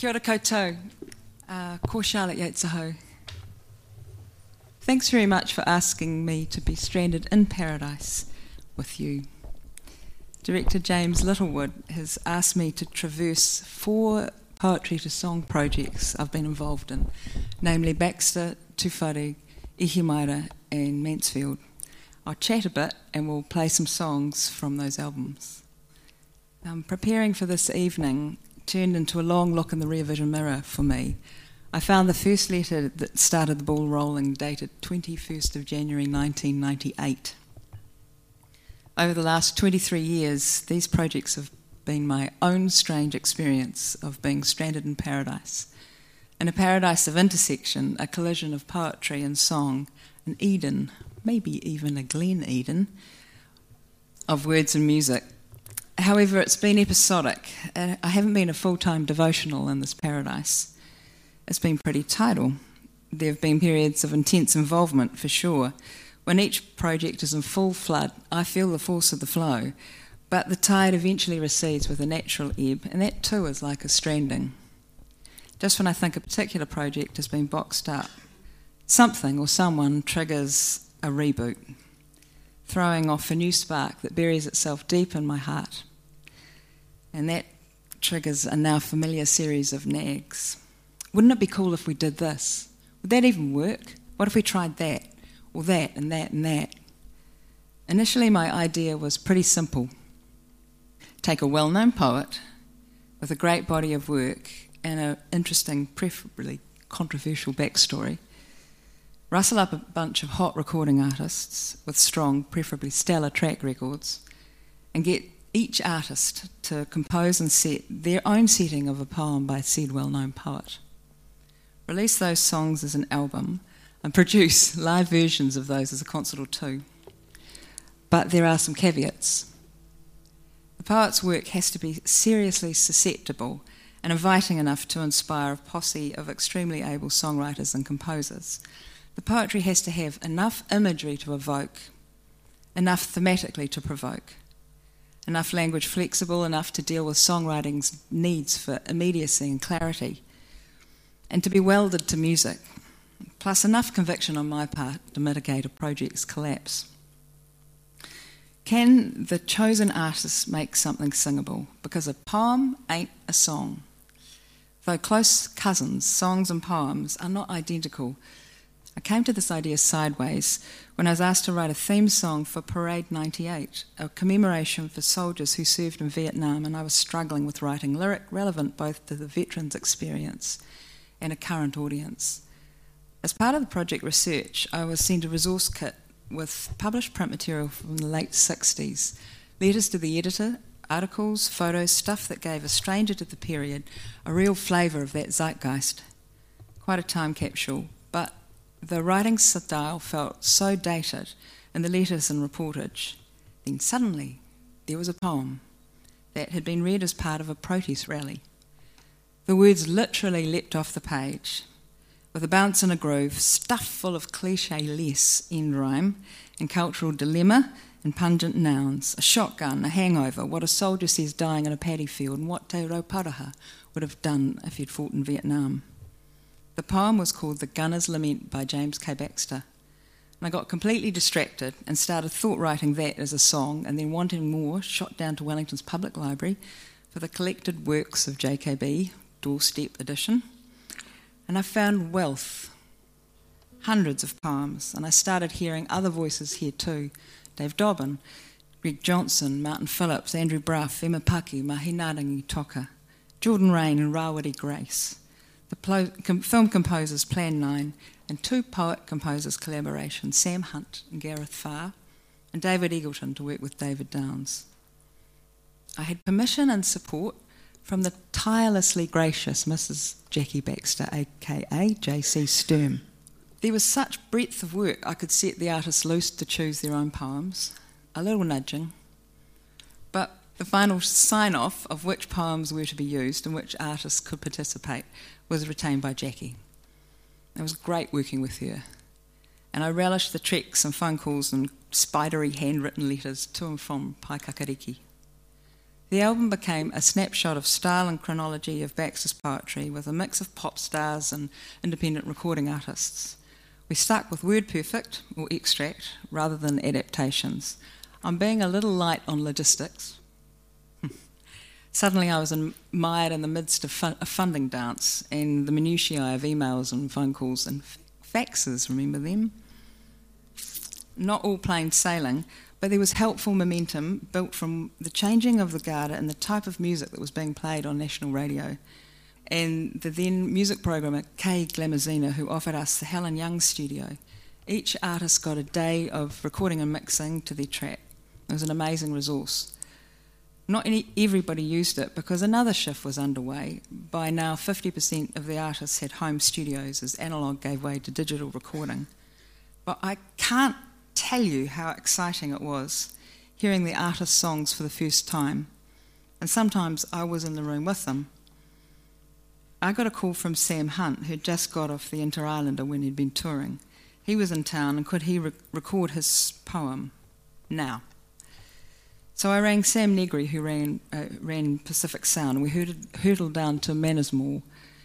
Kia ora koutou. Uh, ko Charlotte Yates aho. Thanks very much for asking me to be stranded in paradise with you. Director James Littlewood has asked me to traverse four poetry to song projects I've been involved in, namely Baxter, Tūwhare, Ihimaera, and Mansfield. I'll chat a bit and we'll play some songs from those albums. Um, preparing for this evening turned into a long look in the rear vision mirror for me. I found the first letter that started the ball rolling dated 21st of January 1998. Over the last 23 years, these projects have been my own strange experience of being stranded in paradise. In a paradise of intersection, a collision of poetry and song, an Eden, maybe even a Glen Eden, of words and music. However, it's been episodic. Uh, I haven't been a full time devotional in this paradise. It's been pretty tidal. There have been periods of intense involvement, for sure. When each project is in full flood, I feel the force of the flow, but the tide eventually recedes with a natural ebb, and that too is like a stranding. Just when I think a particular project has been boxed up, something or someone triggers a reboot, throwing off a new spark that buries itself deep in my heart. And that triggers a now familiar series of nags. Wouldn't it be cool if we did this? Would that even work? What if we tried that, or that, and that, and that? Initially, my idea was pretty simple take a well known poet with a great body of work and an interesting, preferably controversial backstory, rustle up a bunch of hot recording artists with strong, preferably stellar track records, and get each artist to compose and set their own setting of a poem by said well known poet. Release those songs as an album and produce live versions of those as a concert or two. But there are some caveats. The poet's work has to be seriously susceptible and inviting enough to inspire a posse of extremely able songwriters and composers. The poetry has to have enough imagery to evoke, enough thematically to provoke, enough language flexible enough to deal with songwriting's needs for immediacy and clarity, and to be welded to music, plus enough conviction on my part to mitigate a project's collapse. Can the chosen artist make something singable? Because a poem ain't a song. Though close cousins, songs and poems are not identical, I came to this idea sideways when I was asked to write a theme song for Parade 98, a commemoration for soldiers who served in Vietnam, and I was struggling with writing lyric relevant both to the veterans' experience and a current audience. As part of the project research, I was sent a resource kit with published print material from the late 60s, letters to the editor, articles, photos, stuff that gave a stranger to the period a real flavour of that zeitgeist. Quite a time capsule, but the writing style felt so dated in the letters and reportage. Then suddenly there was a poem that had been read as part of a protest rally. The words literally leapt off the page with a bounce and a groove, stuffed full of cliche less end rhyme and cultural dilemma and pungent nouns. A shotgun, a hangover, what a soldier says dying in a paddy field, and what Te Rauparaha would have done if he'd fought in Vietnam. The poem was called The Gunner's Lament by James K. Baxter. And I got completely distracted and started thought writing that as a song, and then wanting more, shot down to Wellington's Public Library for the collected works of JKB, Doorstep Edition and I found wealth, hundreds of poems, and I started hearing other voices here too Dave Dobbyn, Greg Johnson, Martin Phillipps, Andrew Bruff, Emma Paki, Mahinarangi Tocker, Jordan Reyne, and Rawiri Grace. The film composers Plan 9 and two poet composers collaborations, Sam Hunt and Gareth Farr, and David Eggleton to work with David Downs. I had permission and support from the tirelessly gracious Mrs. Jackie Baxter, aka JC Sturm. There was such breadth of work, I could set the artists loose to choose their own poems, a little nudging. But the final sign off of which poems were to be used and which artists could participate was retained by Jackie. It was great working with her. And I relished the treks and phone calls and spidery handwritten letters to and from Paekakariki. The album became a snapshot of style and chronology of Baxter's poetry with a mix of pop stars and independent recording artists. We stuck with word perfect or extract rather than adaptations. I'm being a little light on logistics. Suddenly, I was in, mired in the midst of a funding dance and the minutiae of emails and phone calls and faxes, remember them? Not all plain sailing, but there was helpful momentum built from the changing of the Garda and the type of music that was being played on national radio. And the then music programmer, Kay Glamazina, who offered us the Helen Young studio. Each artist got a day of recording and mixing to their track. It was an amazing resource. Not any, everybody used it because another shift was underway. By now, 50% of the artists had home studios as analogue gave way to digital recording. But I can't tell you how exciting it was hearing the artist's songs for the first time. And sometimes I was in the room with them. I got a call from Sam Hunt, who'd just got off the Inter Islander when he'd been touring. He was in town and could he re- record his poem now? So I rang Sam Negri, who ran, uh, ran Pacific Sound, and we hurtled, hurtled down to Mannesmore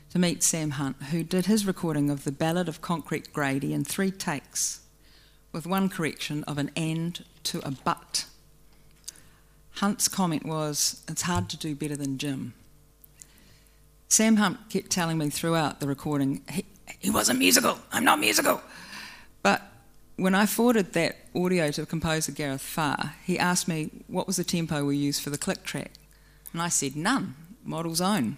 to meet Sam Hunt, who did his recording of the Ballad of Concrete Grady in three takes with one correction of an and to a but. Hunt's comment was, It's hard to do better than Jim. Sam Hunt kept telling me throughout the recording, he, he wasn't musical, I'm not musical. But when I forwarded that audio to composer Gareth Farr, he asked me what was the tempo we used for the click track. And I said, none, model's own.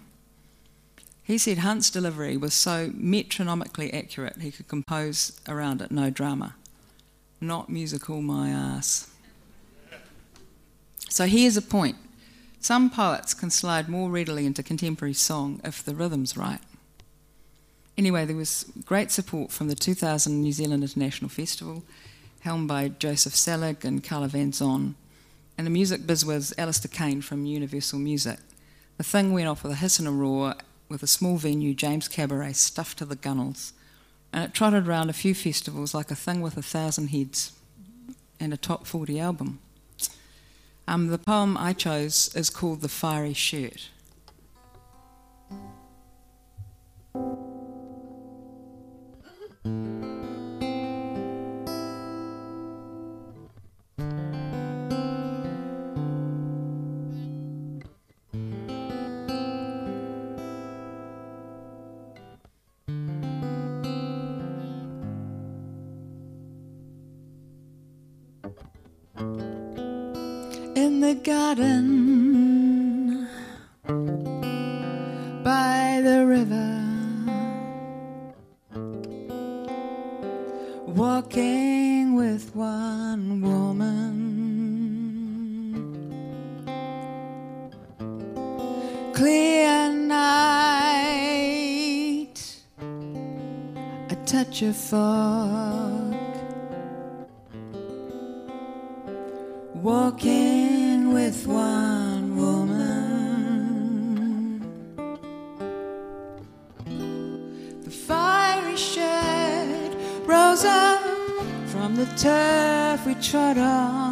He said Hunt's delivery was so metronomically accurate he could compose around it, no drama not musical my ass. So here's a point. Some poets can slide more readily into contemporary song if the rhythm's right. Anyway, there was great support from the 2000 New Zealand International Festival, helmed by Joseph Seelig and Carla Van Zon, and the music biz was Alistair Kane from Universal Music. The thing went off with a hiss and a roar, with a small venue, James Cabaret, stuffed to the gunnels and it trotted around a few festivals like a thing with a thousand heads and a top 40 album. Um, the poem I chose is called The Fiery Shirt. With one woman. Clear night, a touch of fog. walking with one the turf we trod on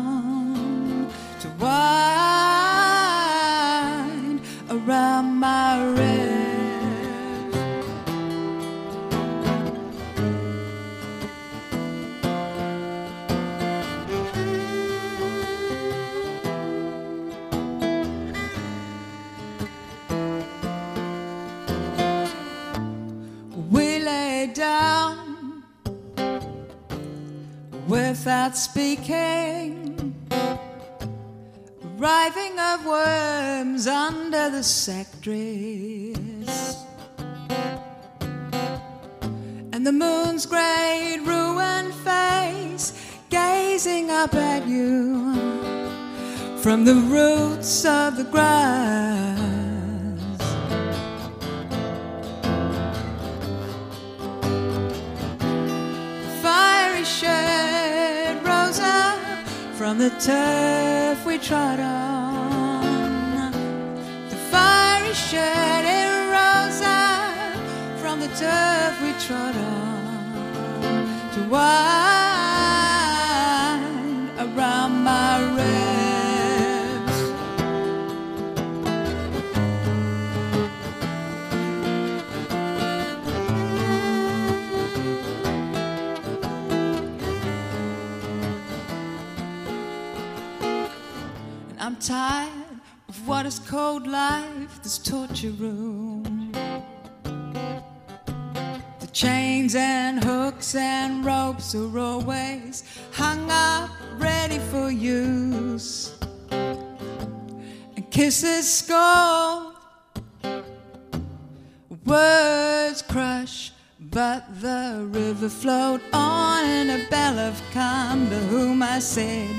without speaking, writhing of worms under the dress. And the moon's great ruined face gazing up at you from the roots of the grass. From the turf we trod on. The fiery shed it rose up from the turf we trod on to wind Tired of what is called life, this torture room. The chains and hooks and ropes are always hung up, ready for use. And kisses scold, words crush. But the river flowed on in a bell of calm to whom I said,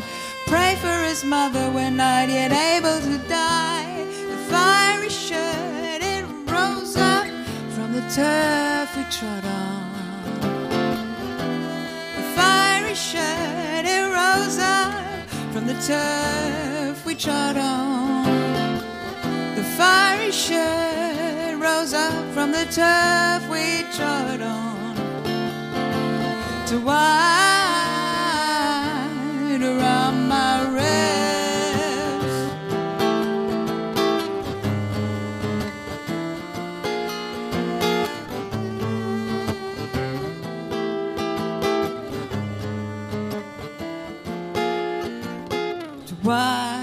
Pray for his mother when not yet able to die. The fiery shirt, it rose up from the turf we trod on. The fiery shirt, it rose up from the turf we trod on. The fiery shirt rose up from the turf we trod on. To why? Around my ribs. To why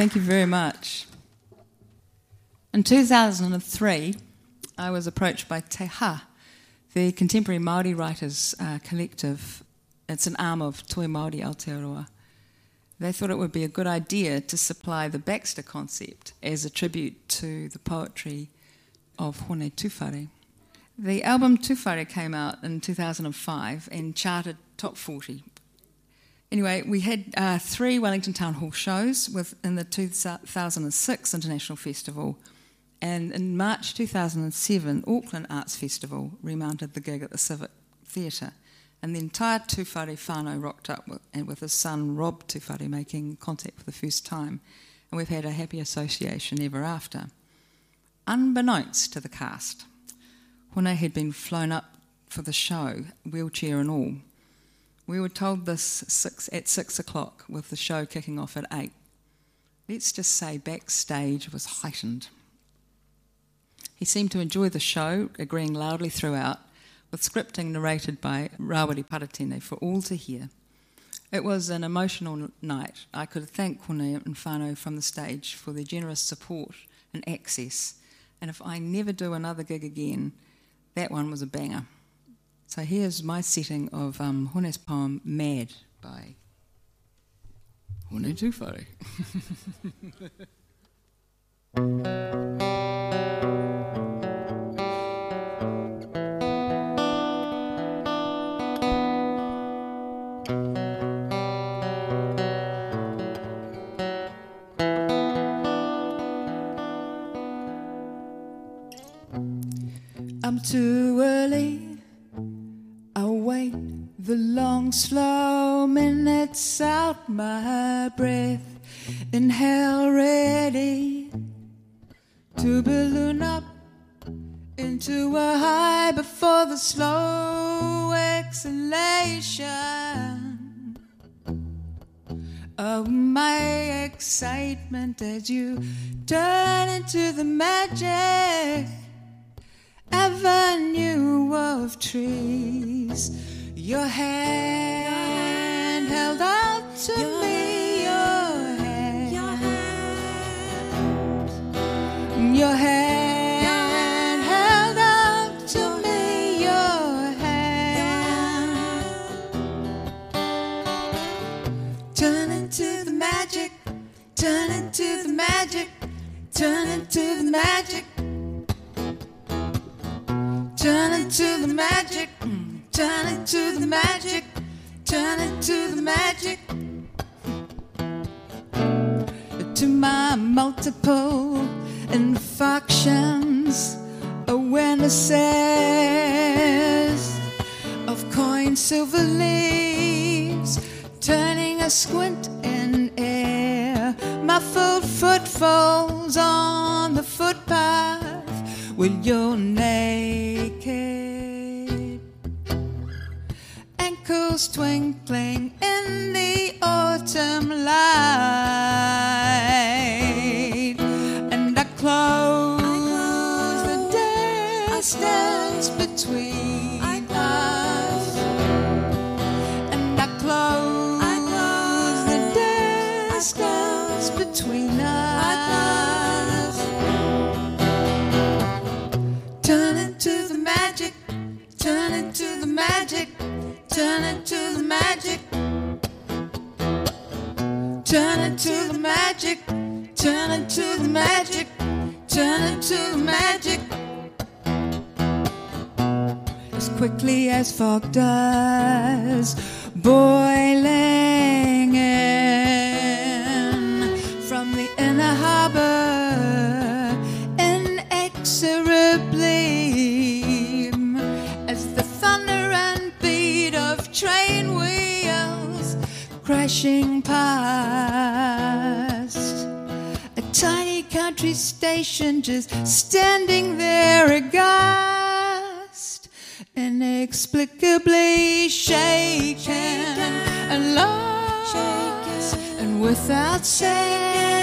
Thank you very much. In 2003, I was approached by Te Ha, the contemporary Māori writers uh, collective. It's an arm of Toi Māori Aotearoa. They thought it would be a good idea to supply the Baxter concept as a tribute to the poetry of Hone Tūwhare. The album Tūwhare came out in 2005 and charted top 40 Anyway, we had uh, three Wellington Town Hall shows within the 2006 International Festival, and in March 2007, Auckland Arts Festival remounted the gig at the Civic Theatre, and the entire Tūwhare whānau rocked up with, and with his son Rob Tūwhare making contact for the first time, and we've had a happy association ever after. Unbeknownst to the cast, Hone had been flown up for the show, wheelchair and all, we were told this six, at six o'clock with the show kicking off at eight. Let's just say backstage was heightened. He seemed to enjoy the show, agreeing loudly throughout, with scripting narrated by Rawiri Paratene for all to hear. It was an emotional night. I could thank Hone and Whānau from the stage for their generous support and access. And if I never do another gig again, that one was a banger. So here's my setting of um, poem Mad by Hone Tūwhare. I'm too early the long, slow minutes out my breath. Inhale, ready to balloon up into a high before the slow exhalation of my excitement as you turn into the magic avenue of trees. Your hand held out to your me, your hand, your hand, your hand held out to me, your hand. Turn into the magic, turn into the magic, turn into the magic. Turn into the magic, turn into the magic, turn into the magic. To my multiple infractions, awarenesses of coin silver leaves, turning a squint in air, muffled footfalls on the footpath. With your naked twinkling in the autumn light. Turn it to the magic. Turn it to the magic. Turn it to the magic. Turn it to the magic. As quickly as fog does, boiling it. Crashing past. A tiny country station just standing there aghast, inexplicably shaken and lost and without say.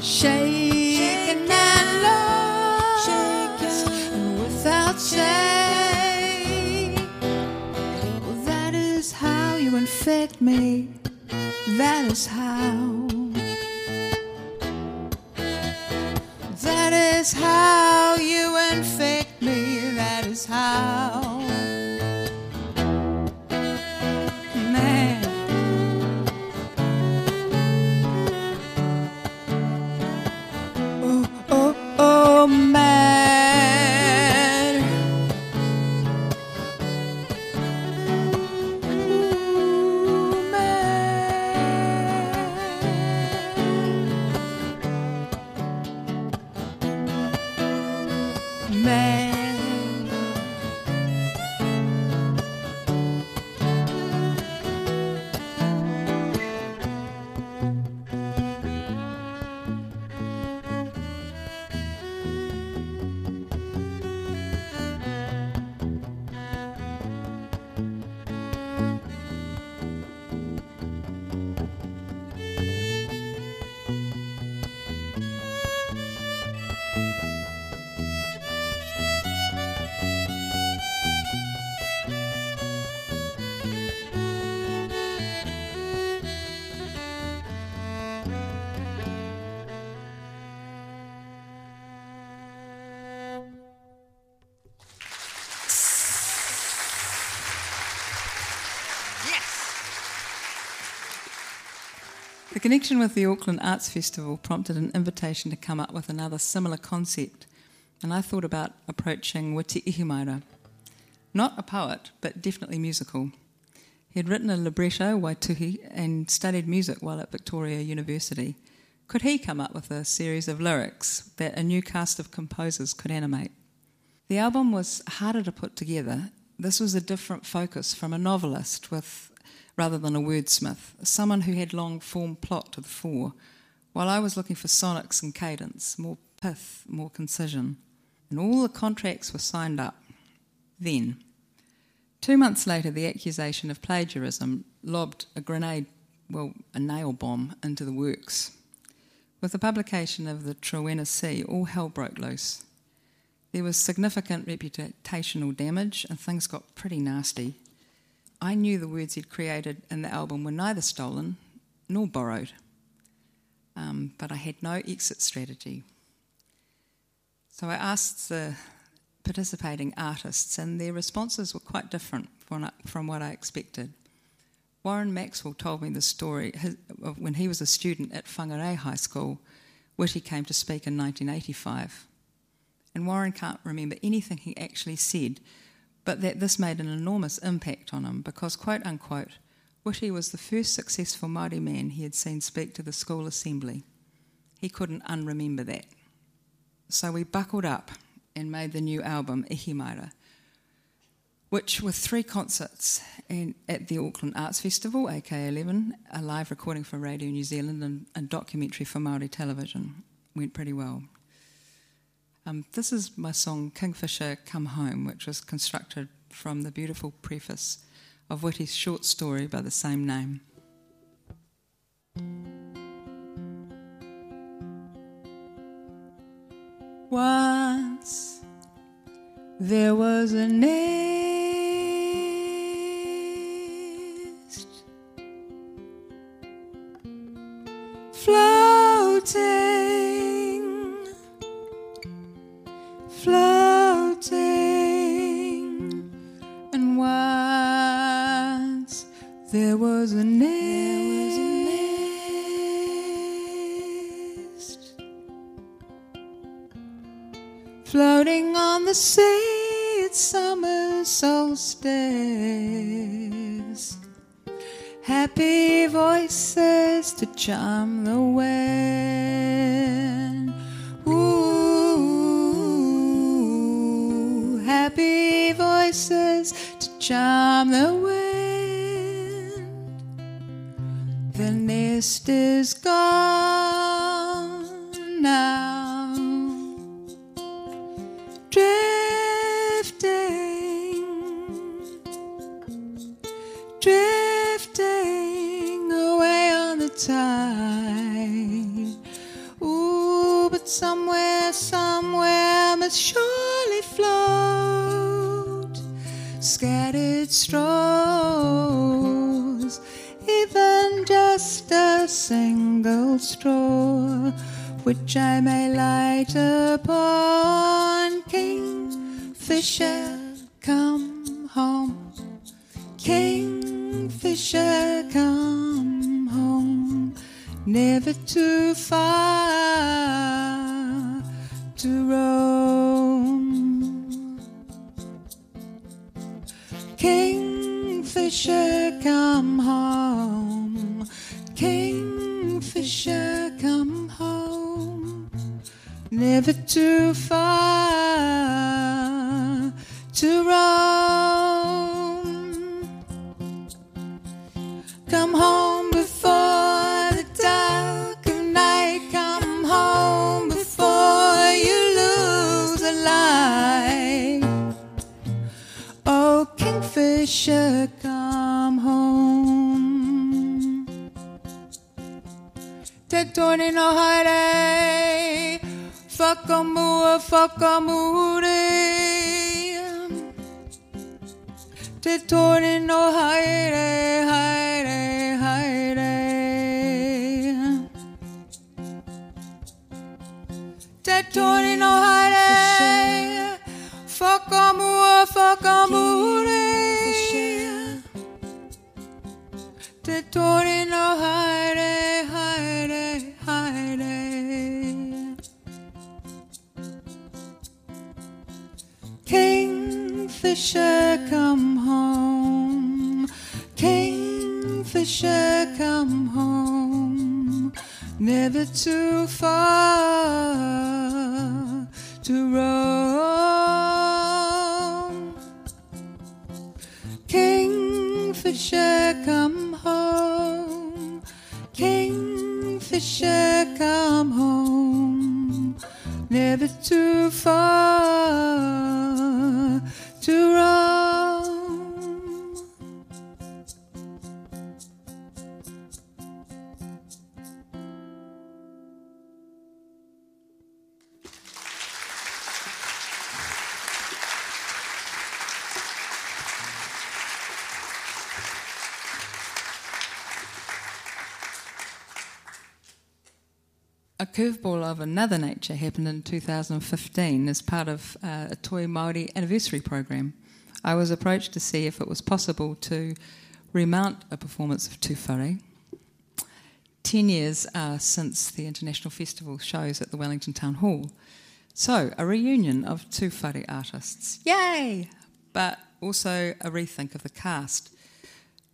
Shaken and lost and without say. Infect me. That is how. That is how you infect me. That is how. The connection with the Auckland Arts Festival prompted an invitation to come up with another similar concept, and I thought about approaching Witi Ihimaera. Not a poet, but definitely musical. He had written a libretto, Waituhi, and studied music while at Victoria University. Could he come up with a series of lyrics that a new cast of composers could animate? The album was harder to put together. This was a different focus from a novelist with rather than a wordsmith, someone who had long form plot to the fore, while I was looking for sonics and cadence, more pith, more concision. And all the contracts were signed up. Then, two months later, the accusation of plagiarism lobbed a grenade, well, a nail bomb, into the works. With the publication of the Trowenna Sea, all hell broke loose. There was significant reputational damage, and things got pretty nasty. I knew the words he'd created in the album were neither stolen nor borrowed, um, but I had no exit strategy. So I asked the participating artists, and their responses were quite different from, what I expected. Warren Maxwell told me the story of when he was a student at Whangarei High School, he came to speak in 1985. And Warren can't remember anything he actually said, but that this made an enormous impact on him because, quote unquote, Witi was the first successful Māori man he had seen speak to the school assembly. He couldn't unremember that. So we buckled up and made the new album, Ihimaera, which with three concerts and at the Auckland Arts Festival, AK11, a live recording for Radio New Zealand and a documentary for Māori television, went pretty well. Um, this is my song Kingfisher Come Home, which was constructed from the beautiful preface of Witi's short story by the same name. Once there was a nest floating, was a nest floating on the sea at summer solstice. Happy voices to charm the wind. Ooh, happy voices to charm the wind. Nest is gone now. Drifting, drifting away on the tide. Ooh, but somewhere, somewhere must surely float scattered straws, just a single straw, which I may light upon. Kingfisher, come home. Kingfisher, come home. Never too far to roam. Kingfisher, come home. Kingfisher, come home. Never too far to roam. Come home before the dark of night. Come home before you lose a light. Oh, Kingfisher, Te toni no haere, whakamua, whakamure. Te toni no haere, haere, haere. Te toni no haere, whakamua, whakamure. Te toni no haere, haere, Kingfisher, come home. Kingfisher, come home. Never too far to roam. Kingfisher, come home. Kingfisher, come home. Never too far to roam. Curveball of another nature happened in 2015 as part of uh, a Toi Māori anniversary program. I was approached to see if it was possible to remount a performance of Tūwhare. Ten years uh, since the International Festival shows at the Wellington Town Hall. So, a reunion of Tūwhare artists. Yay! But also a rethink of the cast,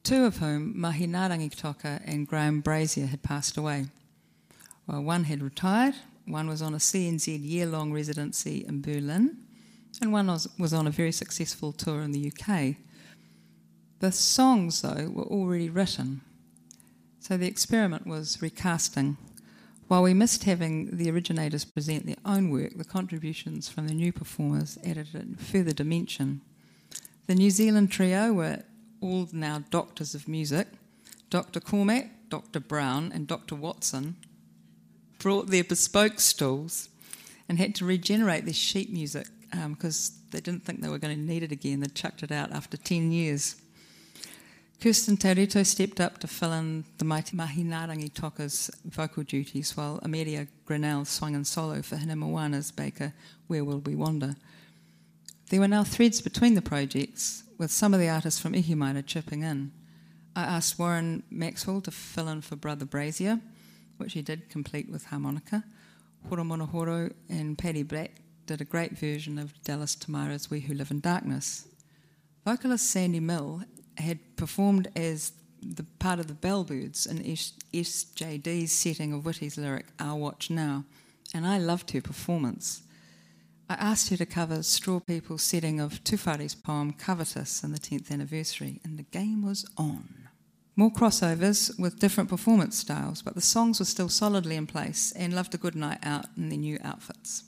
two of whom, Mahinarangi Tocker and Graham Brazier, had passed away. Well, one had retired, one was on a CNZ year long residency in Berlin, and one was, was on a very successful tour in the UK. The songs, though, were already written, so the experiment was recasting. While we missed having the originators present their own work, the contributions from the new performers added a further dimension. The New Zealand trio were all now doctors of music. Dr. Cormack, Dr. Brown, and Dr. Watson brought their bespoke stools and had to regenerate their sheet music because um, they didn't think they were going to need it again. They chucked it out after 10 years. Kirsten Taurito stepped up to fill in the Mahinarangi Tocker's vocal duties while Amelia Grinnell swung in solo for Hinemoana's Baker Where Will We Wander. There were now threads between the projects, with some of the artists from Ihimaera chipping in. I asked Warren Maxwell to fill in for Brother Brazier, which he did complete with harmonica. Horomona Horo and Paddy Black did a great version of Dallas Tamaira's We Who Live in Darkness. Vocalist Sandy Mill had performed as the part of the Bellbirds in SJD's setting of Witi's lyric Our Watch Now, and I loved her performance. I asked her to cover Straw People's setting of Tūwhare's poem Covetous in the 10th anniversary, and the game was on. More crossovers with different performance styles, but the songs were still solidly in place and loved a good night out in their new outfits.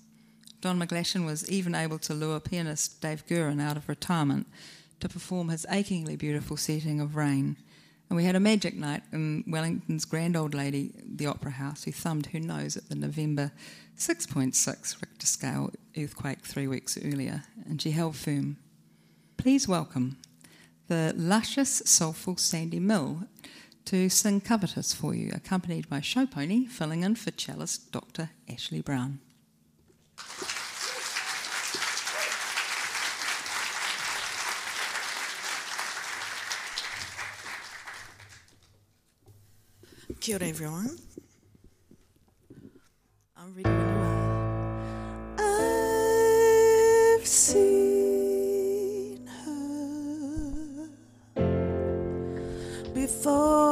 Don McGlashan was even able to lure pianist Dave Gurin out of retirement to perform his achingly beautiful setting of Rain. And we had a magic night in Wellington's grand old lady, the Opera House, who thumbed her nose at the November 6.6 Richter scale earthquake three weeks earlier, and she held firm. Please welcome the luscious, soulful Sandy Mill to sing Covetous for you, accompanied by Show Pony filling in for cellist Dr. Ashley Brown. Kia ora, everyone. I'm ready when you are. I've seen before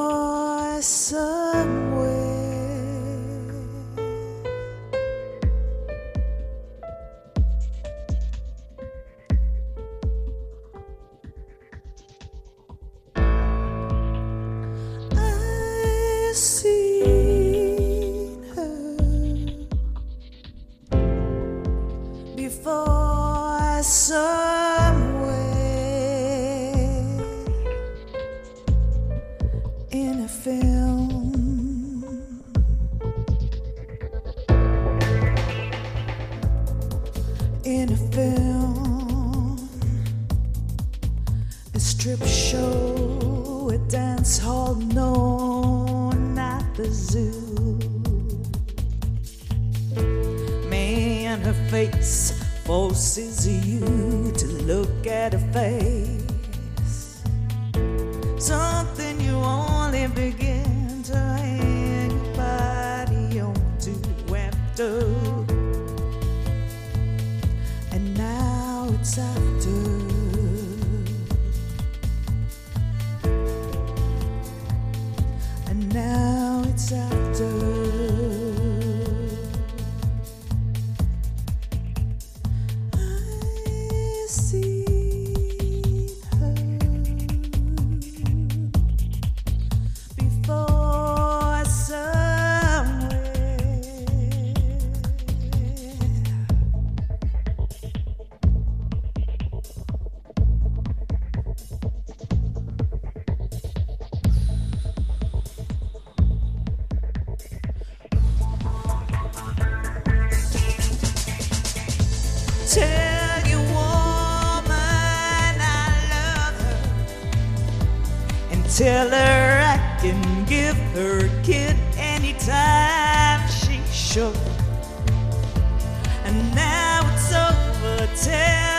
And now it's over. Tell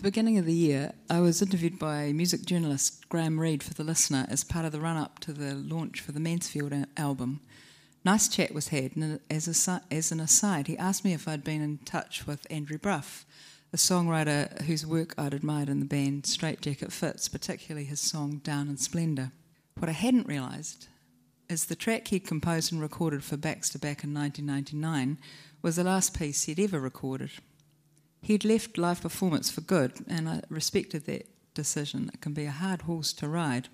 the beginning of the year, I was interviewed by music journalist Graham Reid for The Listener as part of the run up to the launch for the Mansfield album. Nice chat was had, and as, a, as an aside, he asked me if I'd been in touch with Andrew Brough, a songwriter whose work I'd admired in the band Straitjacket Fits, particularly his song Down in Splendour. What I hadn't realised is the track he'd composed and recorded for Baxter back in 1999 was the last piece he'd ever recorded. He'd left live performance for good, and I respected that decision. It can be a hard horse to ride.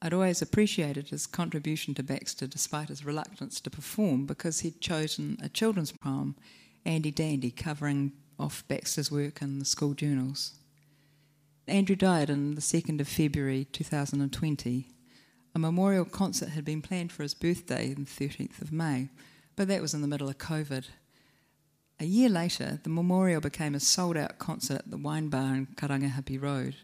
I'd always appreciated his contribution to Baxter despite his reluctance to perform because he'd chosen a children's poem, Andy Dandy, covering off Baxter's work in the school journals. Andrew died on the 2nd of February 2020. A memorial concert had been planned for his birthday, the 13th of May, but that was in the middle of COVID. A year later, the memorial became a sold out concert at the Wine Bar in Karangahape Road.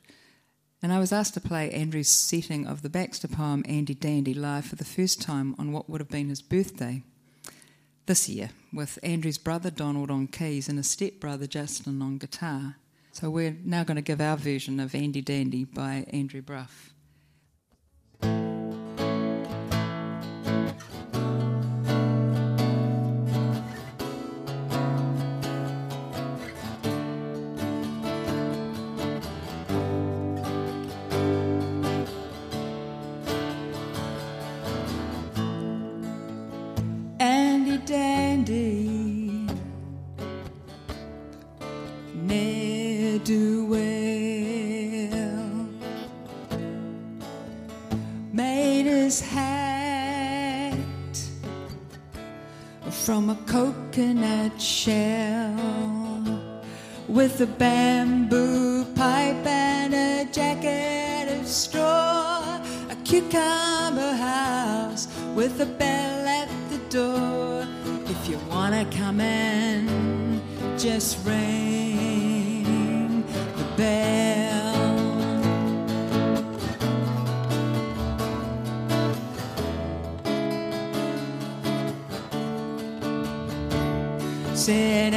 And I was asked to play Andrew's setting of the Baxter poem Andy Dandy live for the first time on what would have been his birthday this year, with Andrew's brother Donald on keys and his stepbrother Justin on guitar. So we're now going to give our version of Andy Dandy by Andrew Brough. Cucumber house with a bell at the door. If you wanna come in, just ring the bell. Said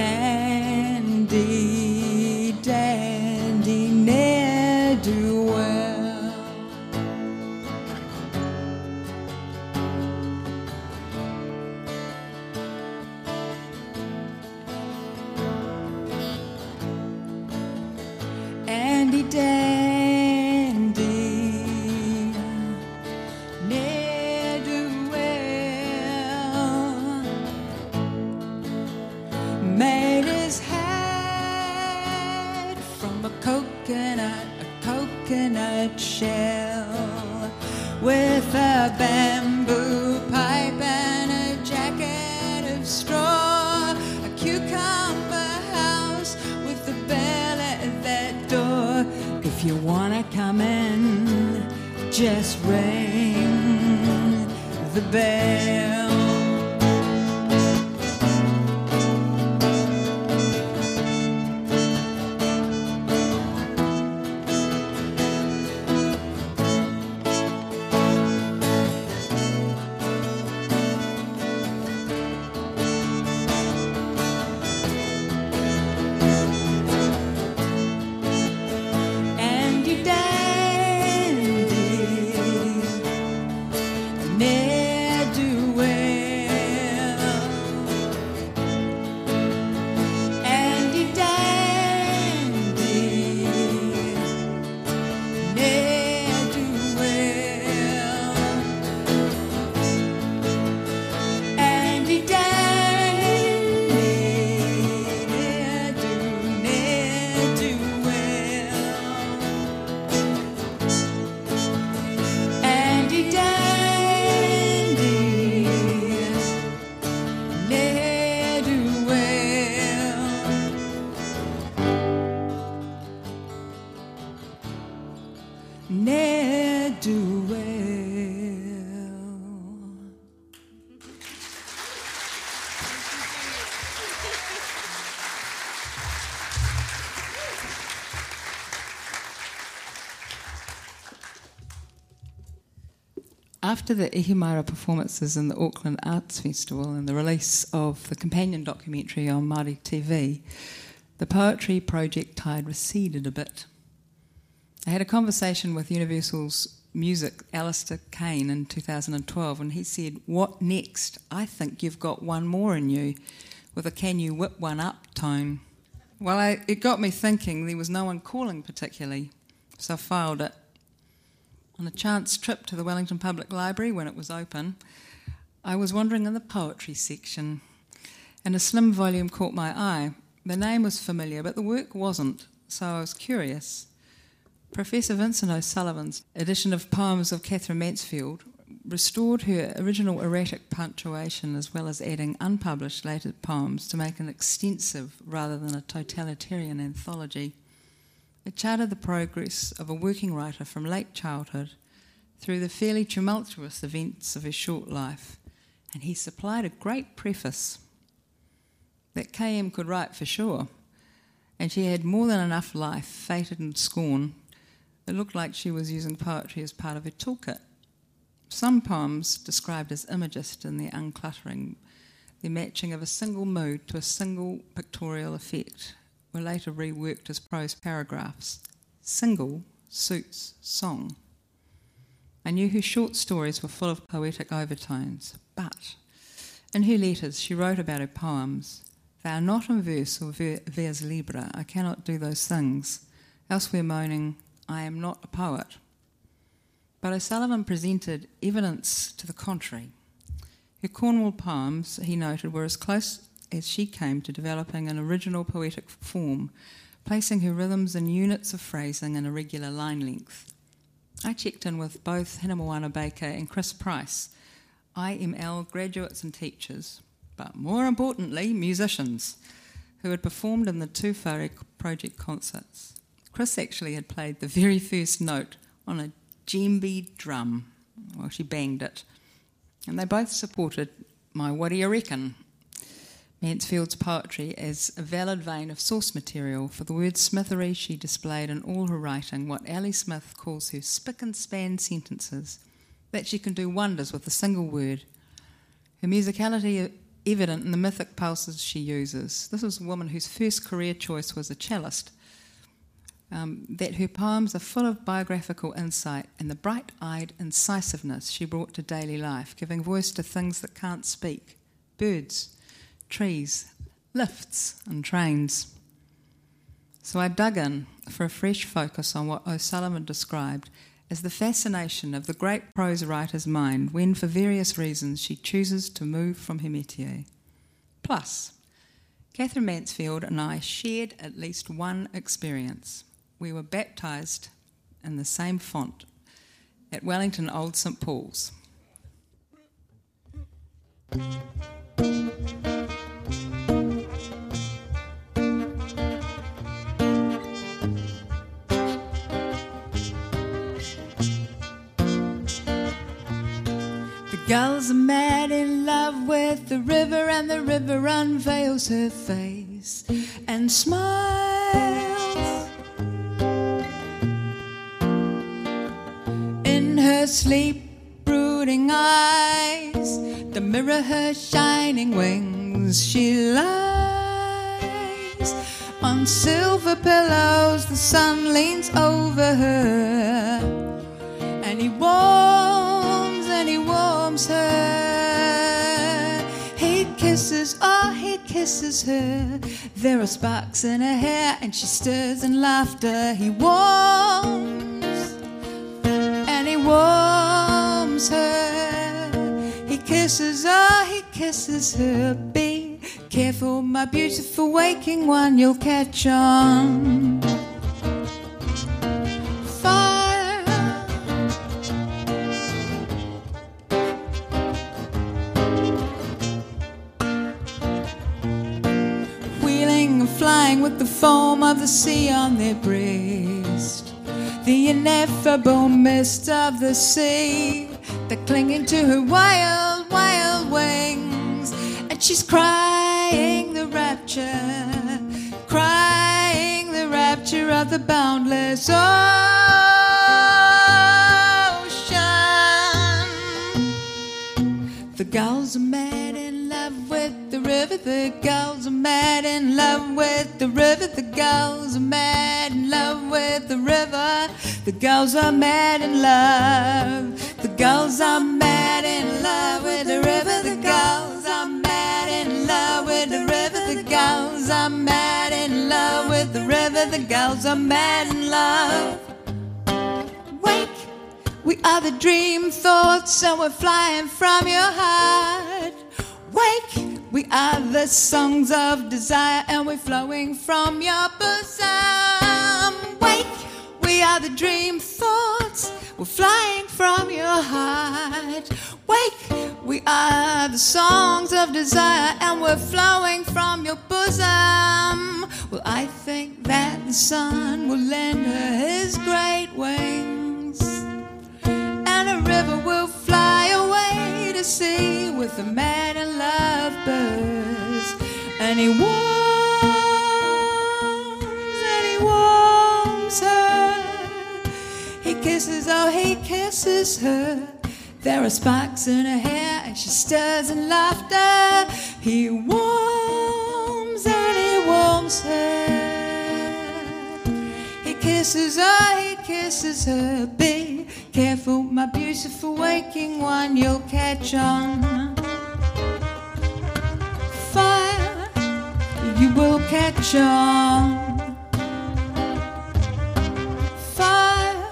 after the Ihimaera performances in the Auckland Arts Festival and the release of the companion documentary on Māori TV, the poetry project tide receded a bit. I had a conversation with Universal's music, Alistair Kane, in 2012, and he said, What next? I think you've got one more in you, with a can you whip one up tone. Well, I, it got me thinking there was no one calling particularly, so I filed it. On a chance trip to the Wellington Public Library when it was open, I was wandering in the poetry section, and a slim volume caught my eye. The name was familiar, but the work wasn't, so I was curious. Professor Vincent O'Sullivan's edition of poems of Katherine Mansfield restored her original erratic punctuation as well as adding unpublished later poems to make an extensive rather than a totalitarian anthology. It charted the progress of a working writer from late childhood through the fairly tumultuous events of his short life, and he supplied a great preface that KM could write for sure, and she had more than enough life, fated and scorn. It looked like she was using poetry as part of her toolkit. Some poems, described as imagist in their uncluttering, the matching of a single mood to a single pictorial effect, were later reworked as prose paragraphs. Single suits song. I knew her short stories were full of poetic overtones, but in her letters she wrote about her poems. They are not in verse or vers libre. I cannot do those things. Elsewhere moaning, I am not a poet. But O'Sullivan presented evidence to the contrary. Her Cornwall poems, he noted, were as close as she came to developing an original poetic form, placing her rhythms in units of phrasing and regular line length. I checked in with both Hinemoana Baker and Chris Price, IML graduates and teachers, but more importantly, musicians, who had performed in the Whare project concerts. Chris actually had played the very first note on a djembe drum while she banged it, and they both supported my What Do You Reckon Mansfield's poetry as a valid vein of source material for the wordsmithery she displayed in all her writing, what Ali Smith calls her spick and span sentences, that she can do wonders with a single word. Her musicality evident in the mythic pulses she uses. This was a woman whose first career choice was a cellist. Um, that her poems are full of biographical insight and the bright eyed incisiveness she brought to daily life, giving voice to things that can't speak birds, trees, lifts, and trains. So I dug in for a fresh focus on what O'Sullivan described as the fascination of the great prose writer's mind when, for various reasons, she chooses to move from her métier. Plus, Katherine Mansfield and I shared at least one experience. We were baptised in the same font at Wellington Old St Paul's. Girls are mad in love with the river, and the river unveils her face and smiles. In her sleep, brooding eyes, the mirror her shining wings, she lies. On silver pillows, the sun leans over her, and he and her. He kisses, oh, he kisses her. There are sparks in her hair, and she stirs in laughter. He warms and he warms her. He kisses, oh, he kisses her. Be careful, my beautiful waking one, you'll catch on. With the foam of the sea on their breast. The ineffable mist of the sea, they're clinging to her wild, wild wings. And she's crying the rapture, crying the rapture of the boundless ocean. girls are mad river. The girls are mad in love with the river. The girls are mad in love with the river. The girls are mad in love. The girls are mad in love with the river. The girls are mad in love with the river. The girls are mad in love with the river. The girls are mad in love. Wake, we are the dream thoughts, and we're flying from your heart. Wake, we are the songs of desire, and we're flowing from your bosom. Wake, we are the dream thoughts, we're flying from your heart. Wake, we are the songs of desire, and we're flowing from your bosom. Well, I think that the sun will lend her his great wings and a river will fly away to sea with the man and love birds. And he warms, and he warms her. He kisses, oh, he kisses her. There are sparks in her hair, and she stirs in laughter. He warms, and he warms her. He kisses, oh, he kisses her. Be careful, my beautiful waking one, you'll catch on. Fire, you will catch on. Fire,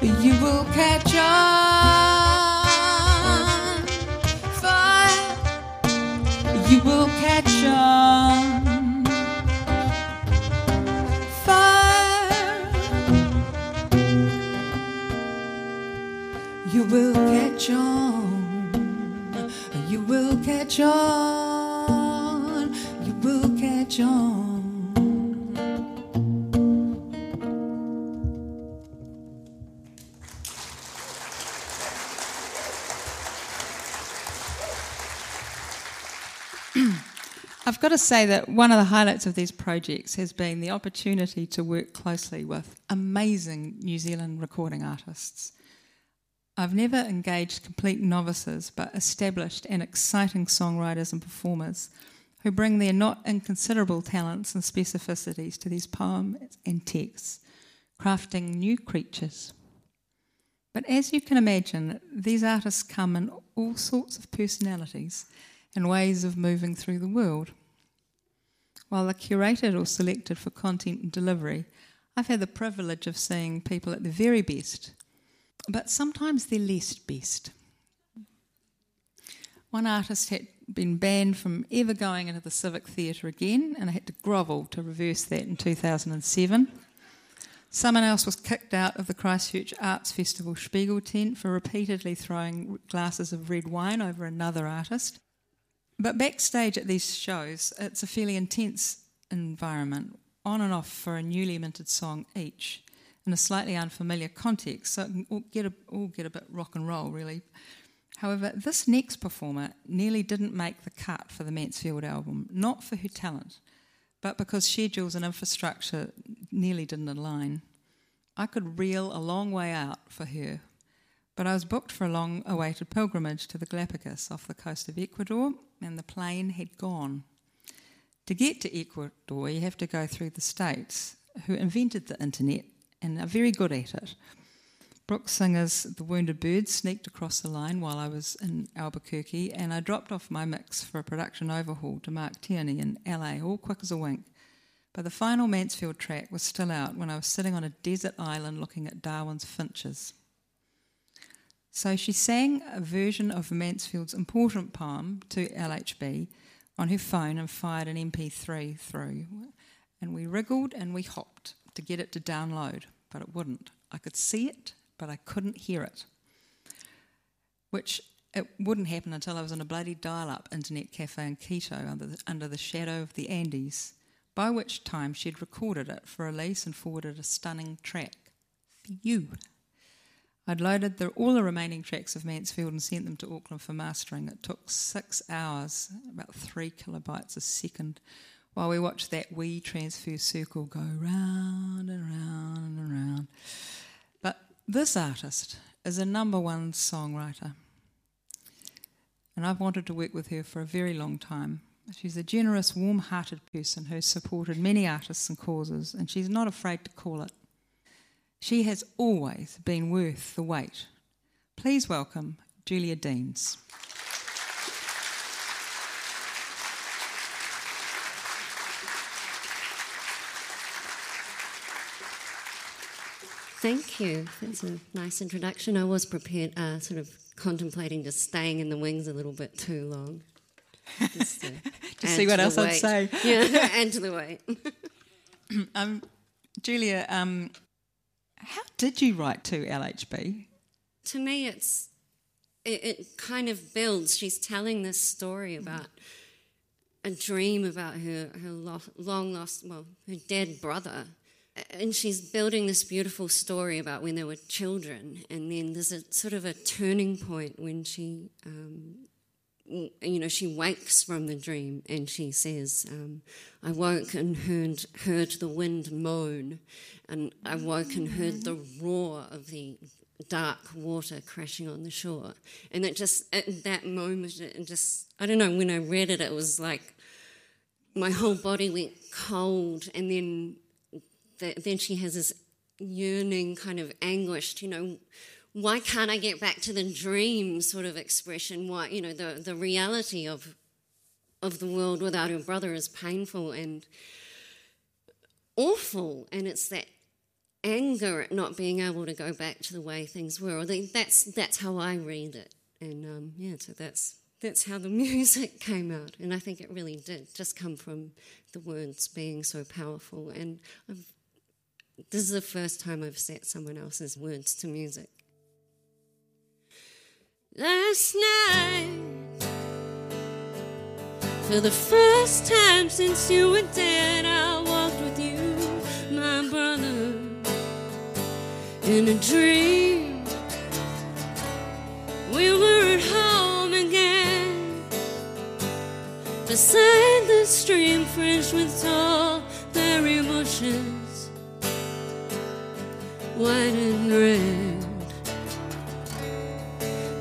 you will catch on. Will catch on. You will catch on. You will catch on. I've got to say that one of the highlights of these projects has been the opportunity to work closely with amazing New Zealand recording artists. I've never engaged complete novices, but established and exciting songwriters and performers who bring their not inconsiderable talents and specificities to these poems and texts, crafting new creatures. But as you can imagine, these artists come in all sorts of personalities and ways of moving through the world. While they're curated or selected for content and delivery, I've had the privilege of seeing people at their very best but sometimes they're least best. One artist had been banned from ever going into the Civic Theatre again, and I had to grovel to reverse that in 2007. Someone else was kicked out of the Christchurch Arts Festival Spiegel tent for repeatedly throwing glasses of red wine over another artist. But backstage at these shows, it's a fairly intense environment, on and off for a newly minted song each in a slightly unfamiliar context, so it can all get a, all get a bit rock and roll, really. However, this next performer nearly didn't make the cut for the Mansfield album, not for her talent, but because schedules and infrastructure nearly didn't align. I could reel a long way out for her, but I was booked for a long awaited pilgrimage to the Galapagos off the coast of Ecuador, and the plane had gone. To get to Ecuador, you have to go through the States, who invented the internet and are very good at it. Brooks Singer's The Wounded Bird sneaked across the line while I was in Albuquerque, and I dropped off my mix for a production overhaul to Mark Tierney in LA, all quick as a wink. But the final Mansfield track was still out when I was sitting on a desert island looking at Darwin's finches. So she sang a version of Mansfield's important poem to LHB on her phone and fired an MP3 through. And we wriggled and we hopped to get it to download but it wouldn't. I could see it, but I couldn't hear it. Which it wouldn't happen until I was in a bloody dial up internet cafe in Quito under the, under the shadow of the Andes, by which time she'd recorded it for release and forwarded a stunning track for you. I'd loaded the, all the remaining tracks of Mansfield and sent them to Auckland for mastering. It took six hours, about three kilobytes a second, while we watch that wee transfer circle go round and round and round. But this artist is a number one songwriter. and I've wanted to work with her for a very long time. She's a generous, warm hearted person who's supported many artists and causes, and she's not afraid to call it. She has always been worth the wait. Please welcome Julia Deans. Thank you. That's a nice introduction. I was prepared, uh, sort of contemplating just staying in the wings a little bit too long. Just to, to see what else I'd say. Yeah, and to the weight. um, Julia, um, how did you write to LHB? To me, it's it, it kind of builds. She's telling this story about a dream about her her lo- long lost, well, her dead brother and she's building this beautiful story about when they were children, and then there's a sort of a turning point when she, um, you know, she wakes from the dream and she says, um, "I woke and heard heard the wind moan, and I woke and heard the roar of the dark water crashing on the shore." And it just at that moment, it just I don't know when I read it, it was like my whole body went cold, and then then she has this yearning kind of anguished, you know, why can't I get back to the dream sort of expression? Why, you know, the, the reality of, of the world without her brother is painful and awful. And it's that anger at not being able to go back to the way things were. That's, that's how I read it. And um, yeah, so that's, that's how the music came out. And I think it really did just come from the words being so powerful. And I've this is the first time I've set someone else's words to music. Last night, for the first time since you were dead, I walked with you, my brother, in a dream. We were at home again, beside the stream, fresh with tall berry bushes white and red.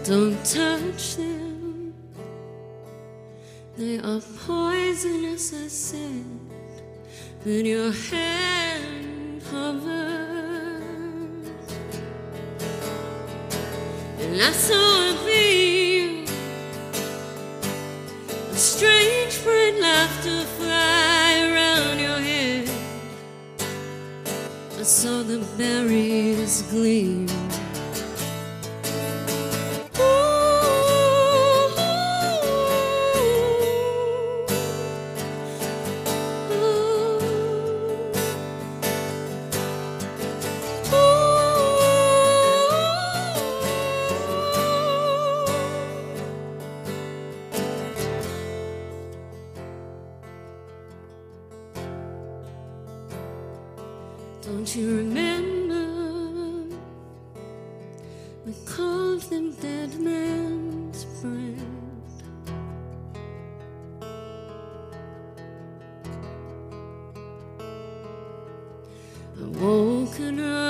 Don't touch them, they are poisonous, I said. But your hand hovered, and I saw a beam, a strange bright laughter fly saw the berries gleam. Woke